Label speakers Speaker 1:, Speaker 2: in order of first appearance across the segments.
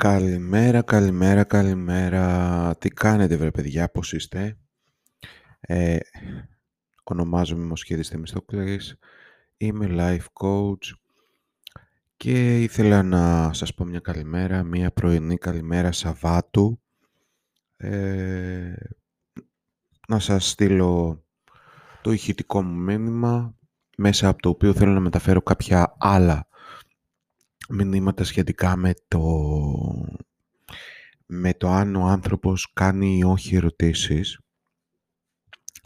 Speaker 1: Καλημέρα, καλημέρα, καλημέρα. Τι κάνετε βρε παιδιά, πώς είστε; Ε, ονομάζομαι Μοσχέδης Θεμιστόκλης. Είμαι life coach και ήθελα να σας πω μια καλημέρα, μια πρωινή καλημέρα Σαββάτου. Ε, να σας στείλω το ηχητικό μου μήνυμα μέσα από το οποίο θέλω να μεταφέρω κάποια άλλα μηνύματα σχετικά με το, με το αν ο άνθρωπος κάνει ή όχι ερωτήσεις.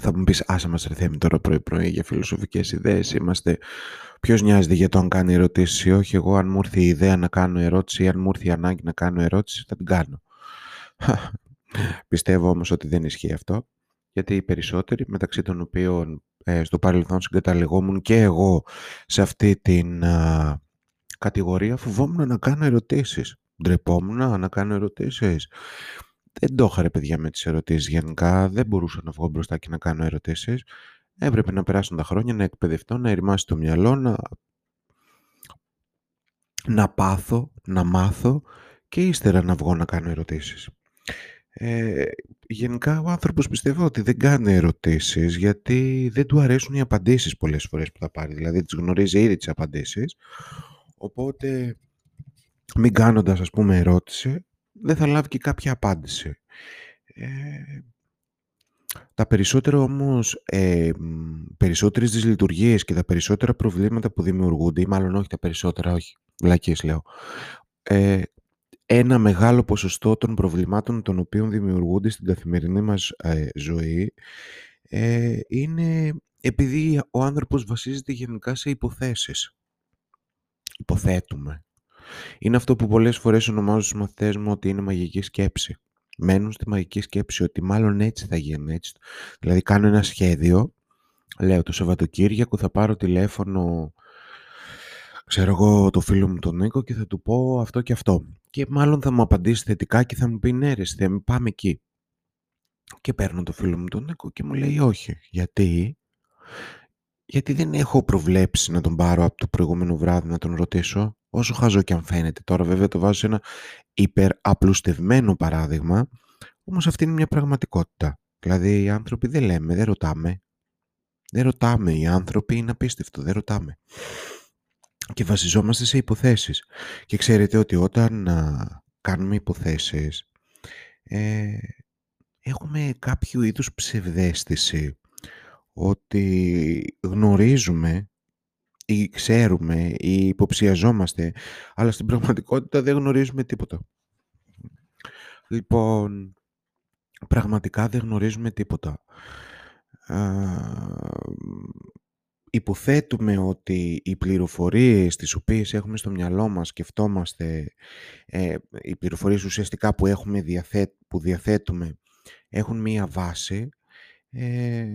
Speaker 1: Θα μου πεις, άσε μας ρε τώρα πρωί-πρωί για φιλοσοφικές ιδέες. Είμαστε, ποιος νοιάζεται για το αν κάνει ερωτήσεις ή όχι; Εγώ αν μου έρθει η ιδέα να κάνω ερώτηση ή αν μου έρθει η ανάγκη να κάνω ερώτηση, θα την κάνω. Πιστεύω όμως ότι δεν ισχύει αυτό. Γιατί οι περισσότεροι, μεταξύ των οποίων ε, στο παρελθόν συγκαταλεγόμουν και εγώ σε αυτή την κατηγορία φοβόμουν να κάνω ερωτήσεις. Ντρεπόμουν να κάνω ερωτήσεις. Δεν το είχα ρε παιδιά με τις ερωτήσεις γενικά. Δεν μπορούσα να βγω μπροστά και να κάνω ερωτήσεις. Έπρεπε να περάσουν τα χρόνια, να εκπαιδευτώ, να ερημάσει το μυαλό, να... να πάθω, να μάθω και ύστερα να βγω να κάνω ερωτήσεις. Ε, γενικά ο άνθρωπος πιστεύω ότι δεν κάνει ερωτήσεις γιατί δεν του αρέσουν οι απαντήσεις πολλές φορές που θα πάρει. Δηλαδή τις γνωρίζει ήδη τις απαντήσεις Οπότε, μην κάνοντας ας πούμε ερώτηση, δεν θα λάβει και κάποια απάντηση. Ε, τα περισσότερα όμως, ε, περισσότερες δυσλειτουργίες και τα περισσότερα προβλήματα που δημιουργούνται, ή μάλλον όχι τα περισσότερα, όχι, βλακίες λέω, ε, ένα μεγάλο ποσοστό των προβλημάτων των οποίων δημιουργούνται στην καθημερινή μας ε, ζωή ε, είναι επειδή ο άνθρωπος βασίζεται γενικά σε υποθέσεις υποθέτουμε. Είναι αυτό που πολλές φορές ονομάζω στους μαθητές μου ότι είναι μαγική σκέψη. Μένουν στη μαγική σκέψη ότι μάλλον έτσι θα γίνει. Έτσι. Δηλαδή κάνω ένα σχέδιο, λέω το Σαββατοκύριακο θα πάρω τηλέφωνο ξέρω εγώ το φίλο μου τον Νίκο και θα του πω αυτό και αυτό. Και μάλλον θα μου απαντήσει θετικά και θα μου πει ναι ρε πάμε εκεί. Και παίρνω το φίλο μου τον Νίκο και μου λέει όχι. Γιατί; Γιατί δεν έχω προβλέψει να τον πάρω από το προηγούμενο βράδυ να τον ρωτήσω, όσο χαζό και αν φαίνεται. Τώρα βέβαια το βάζω σε ένα υπεραπλουστευμένο παράδειγμα, όμως αυτή είναι μια πραγματικότητα. Δηλαδή οι άνθρωποι δεν λέμε, δεν ρωτάμε. Δεν ρωτάμε, οι άνθρωποι είναι απίστευτο, δεν ρωτάμε. Και βασιζόμαστε σε υποθέσεις. Και ξέρετε ότι όταν κάνουμε υποθέσεις, ε, έχουμε κάποιο είδους ψευδέστηση ότι γνωρίζουμε ή ξέρουμε ή υποψιαζόμαστε, αλλά στην πραγματικότητα δεν γνωρίζουμε τίποτα. Λοιπόν, πραγματικά δεν γνωρίζουμε τίποτα. υποθέτουμε ότι οι πληροφορίες τις οποίες έχουμε στο μυαλό μας σκεφτόμαστε, ε, οι πληροφορίες ουσιαστικά που, έχουμε που διαθέτουμε έχουν μία βάση ε,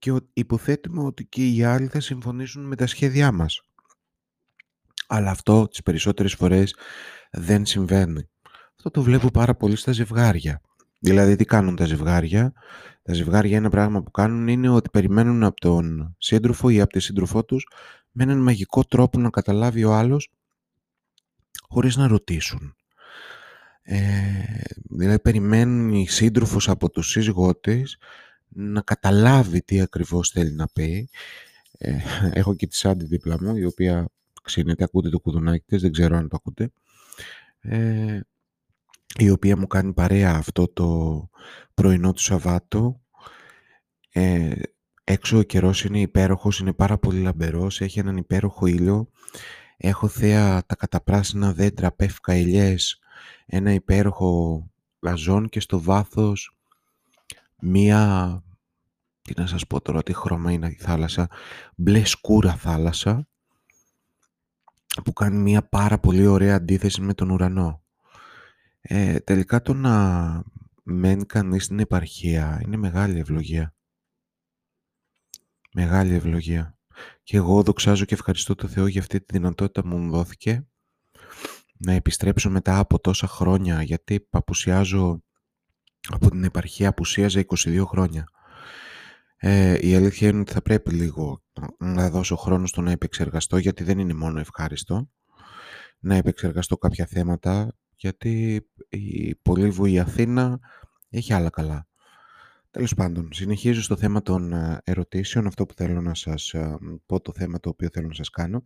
Speaker 1: και υποθέτουμε ότι και οι άλλοι θα συμφωνήσουν με τα σχέδιά μας. Αλλά αυτό τις περισσότερες φορές δεν συμβαίνει. Αυτό το βλέπω πάρα πολύ στα ζευγάρια. Δηλαδή τι κάνουν τα ζευγάρια; Τα ζευγάρια ένα πράγμα που κάνουν είναι ότι περιμένουν από τον σύντροφο ή από τη σύντροφό τους με έναν μαγικό τρόπο να καταλάβει ο άλλος χωρίς να ρωτήσουν. Ε, δηλαδή περιμένουν η σύντροφος από το σύζυγό της να καταλάβει τι ακριβώς θέλει να πει. Ε, έχω και τη Σάντι δίπλα μου, η οποία ξύνεται, ακούτε το κουδουνάκι της, δεν ξέρω αν το ακούτε. Ε, η οποία μου κάνει παρέα αυτό το πρωινό του Σαββάτου. Ε, έξω ο καιρός είναι υπέροχος, είναι πάρα πολύ λαμπερός, έχει έναν υπέροχο ήλιο. Έχω θέα τα καταπράσινα δέντρα, πεύκα, ηλιές, ένα υπέροχο γαζόν και στο βάθος μία, τι να σας πω τώρα, τι χρώμα είναι η θάλασσα, μπλε σκούρα θάλασσα, που κάνει μία πάρα πολύ ωραία αντίθεση με τον ουρανό. Ε, τελικά το να μένει κανείς στην επαρχία είναι μεγάλη ευλογία. Μεγάλη ευλογία. Και εγώ δοξάζω και ευχαριστώ το Θεό για αυτή τη δυνατότητα που μου δόθηκε να επιστρέψω μετά από τόσα χρόνια γιατί απουσιάζω από την επαρχία απουσίαζε 22 χρόνια. Ε, η αλήθεια είναι ότι θα πρέπει λίγο να δώσω χρόνο στο να επεξεργαστώ γιατί δεν είναι μόνο ευχάριστο να επεξεργαστώ κάποια θέματα γιατί η πολύβουη Αθήνα έχει άλλα καλά. Τέλος πάντων, συνεχίζω στο θέμα των ε, ερωτήσεων, αυτό που θέλω να σας ε, πω, το θέμα το οποίο θέλω να σας κάνω.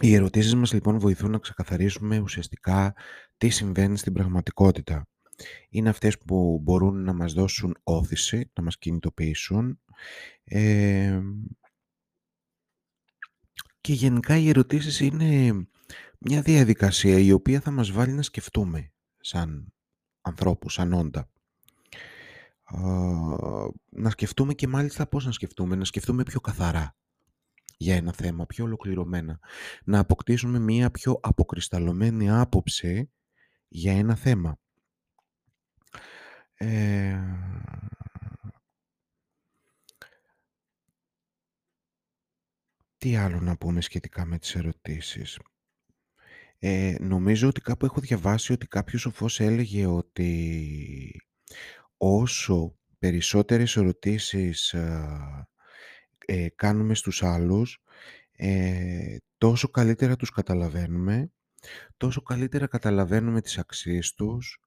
Speaker 1: Οι ερωτήσεις μας λοιπόν βοηθούν να ξεκαθαρίσουμε ουσιαστικά τι συμβαίνει στην πραγματικότητα. Είναι αυτές που μπορούν να μας δώσουν όθηση, να μας κινητοποιήσουν. Ε, και γενικά οι ερωτήσεις είναι μια διαδικασία η οποία θα μας βάλει να σκεφτούμε σαν ανθρώπους, σαν όντα. να σκεφτούμε και μάλιστα πώς να σκεφτούμε, να σκεφτούμε πιο καθαρά για ένα θέμα, πιο ολοκληρωμένα. Να αποκτήσουμε μια πιο αποκρισταλωμένη άποψη για ένα θέμα. Ε... Τι άλλο να πούμε σχετικά με τις ερωτήσεις. Ε, νομίζω ότι κάπου έχω διαβάσει ότι κάποιος σοφός έλεγε ότι όσο περισσότερες ερωτήσεις ε, κάνουμε στους άλλους, ε, τόσο καλύτερα τους καταλαβαίνουμε, τόσο καλύτερα καταλαβαίνουμε τις αξίες τους,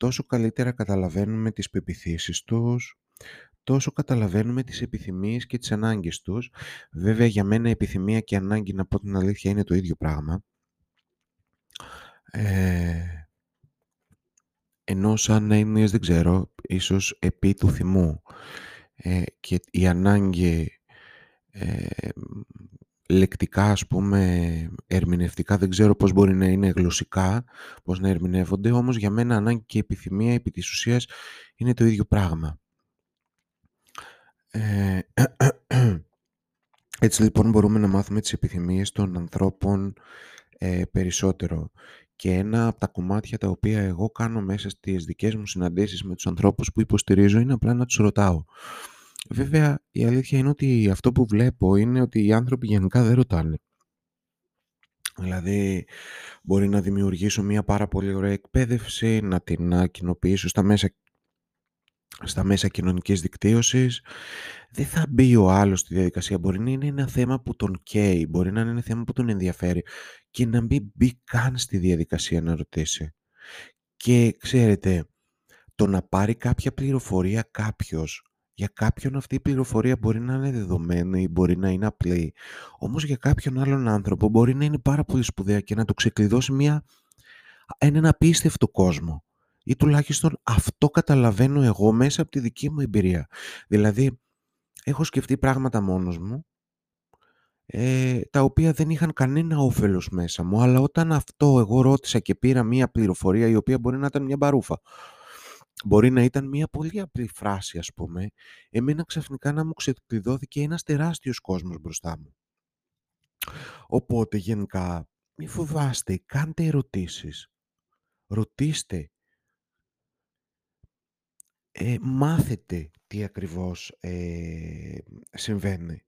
Speaker 1: τόσο καλύτερα καταλαβαίνουμε τις πεπιθήσεις τους, τόσο καταλαβαίνουμε τις επιθυμίες και τις ανάγκες τους. Βέβαια για μένα επιθυμία και ανάγκη να πω την αλήθεια είναι το ίδιο πράγμα. Ε, ενώ σαν έννοιες δεν ξέρω, ίσως επί του θυμού ε, και η ανάγκη ε, λεκτικά ας πούμε ερμηνευτικά δεν ξέρω πώς μπορεί να είναι γλωσσικά πώς να ερμηνεύονται όμως για μένα ανάγκη και επιθυμία επί της ουσίας είναι το ίδιο πράγμα. Ε, έτσι λοιπόν μπορούμε να μάθουμε τις επιθυμίες των ανθρώπων ε, περισσότερο. Και ένα από τα κομμάτια τα οποία εγώ κάνω μέσα στις δικές μου συναντήσεις με τους ανθρώπους που υποστηρίζω είναι απλά να τους ρωτάω Βέβαια, η αλήθεια είναι ότι αυτό που βλέπω είναι ότι οι άνθρωποι γενικά δεν ρωτάνε. Δηλαδή, μπορεί να δημιουργήσω μια πάρα πολύ ωραία εκπαίδευση, να την κοινοποιήσω στα μέσα, στα μέσα κοινωνικής δικτύωσης. Δεν θα μπει ο άλλος στη διαδικασία. Μπορεί να είναι ένα θέμα που τον καίει, μπορεί να είναι ένα θέμα που τον ενδιαφέρει και να μην μπει καν στη διαδικασία να ρωτήσει. Και ξέρετε, το να πάρει κάποια πληροφορία κάποιος για κάποιον αυτή η πληροφορία μπορεί να είναι δεδομένη, μπορεί να είναι απλή. Όμως για κάποιον άλλον άνθρωπο μπορεί να είναι πάρα πολύ σπουδαία και να του ξεκλειδώσει μια, έναν απίστευτο κόσμο. Ή τουλάχιστον αυτό καταλαβαίνω εγώ μέσα από τη δική μου εμπειρία. Δηλαδή, έχω σκεφτεί πράγματα μόνος μου, ε, τα οποία δεν είχαν κανένα όφελος μέσα μου, αλλά όταν αυτό εγώ ρώτησα και πήρα μία πληροφορία η οποία μπορεί να ήταν μια μπαρούφα, Μπορεί να ήταν μια πολύ απλή φράση, ας πούμε, εμένα ξαφνικά να μου ξεκλειδώθηκε ένας τεράστιος κόσμος μπροστά μου. Οπότε γενικά, μη φοβάστε, κάντε ερωτήσεις. Ρωτήστε. Ε, μάθετε τι ακριβώς ε, συμβαίνει.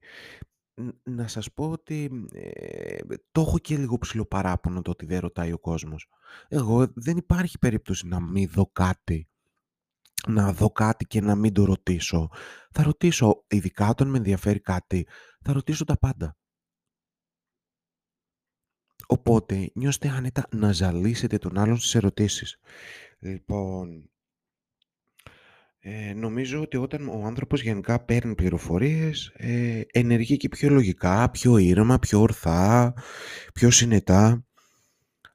Speaker 1: Να σας πω ότι ε, το έχω και λίγο ψηλοπαράπονο το ότι δεν ρωτάει ο κόσμος. Εγώ δεν υπάρχει περίπτωση να μην δω κάτι να δω κάτι και να μην το ρωτήσω. Θα ρωτήσω, ειδικά όταν με ενδιαφέρει κάτι, θα ρωτήσω τα πάντα. Οπότε, νιώστε άνετα να ζαλίσετε τον άλλον στις ερωτήσεις. Λοιπόν, ε, νομίζω ότι όταν ο άνθρωπος γενικά παίρνει πληροφορίες, ε, ενεργεί και πιο λογικά, πιο ήρεμα, πιο ορθά, πιο συνετά.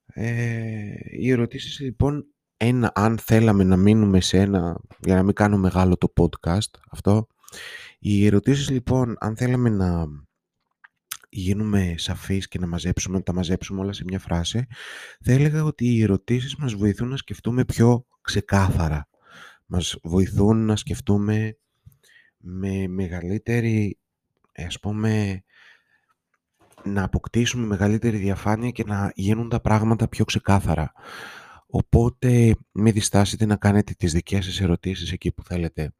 Speaker 1: Ε, οι ερωτήσεις λοιπόν ένα, αν θέλαμε να μείνουμε σε ένα, για να μην κάνω μεγάλο το podcast αυτό, οι ερωτήσεις λοιπόν, αν θέλαμε να γίνουμε σαφείς και να μαζέψουμε, να τα μαζέψουμε όλα σε μια φράση, θα έλεγα ότι οι ερωτήσεις μας βοηθούν να σκεφτούμε πιο ξεκάθαρα. Μας βοηθούν να σκεφτούμε με μεγαλύτερη, ας πούμε, να αποκτήσουμε μεγαλύτερη διαφάνεια και να γίνουν τα πράγματα πιο ξεκάθαρα. Οπότε μην διστάσετε να κάνετε τις δικές σας ερωτήσεις εκεί που θέλετε.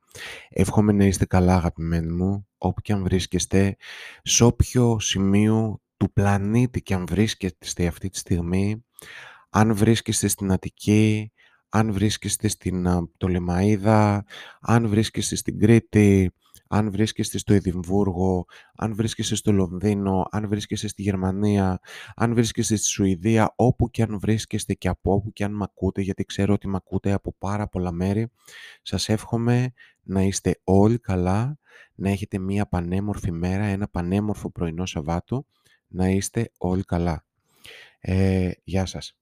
Speaker 1: Εύχομαι να είστε καλά αγαπημένοι μου, όπου και αν βρίσκεστε, σε όποιο σημείο του πλανήτη και αν βρίσκεστε αυτή τη στιγμή, αν βρίσκεστε στην Αττική, αν βρίσκεστε στην Πτολεμαίδα, αν βρίσκεστε στην Κρήτη, αν βρίσκεστε στο Εδιμβούργο, αν βρίσκεστε στο Λονδίνο, αν βρίσκεστε στη Γερμανία, αν βρίσκεστε στη Σουηδία, όπου και αν βρίσκεστε και από όπου και αν μ' ακούτε, γιατί ξέρω ότι μ' ακούτε από πάρα πολλά μέρη, σας εύχομαι να είστε όλοι καλά, να έχετε μία πανέμορφη μέρα, ένα πανέμορφο πρωινό Σαββάτο, να είστε όλοι καλά. Ε, γεια σας.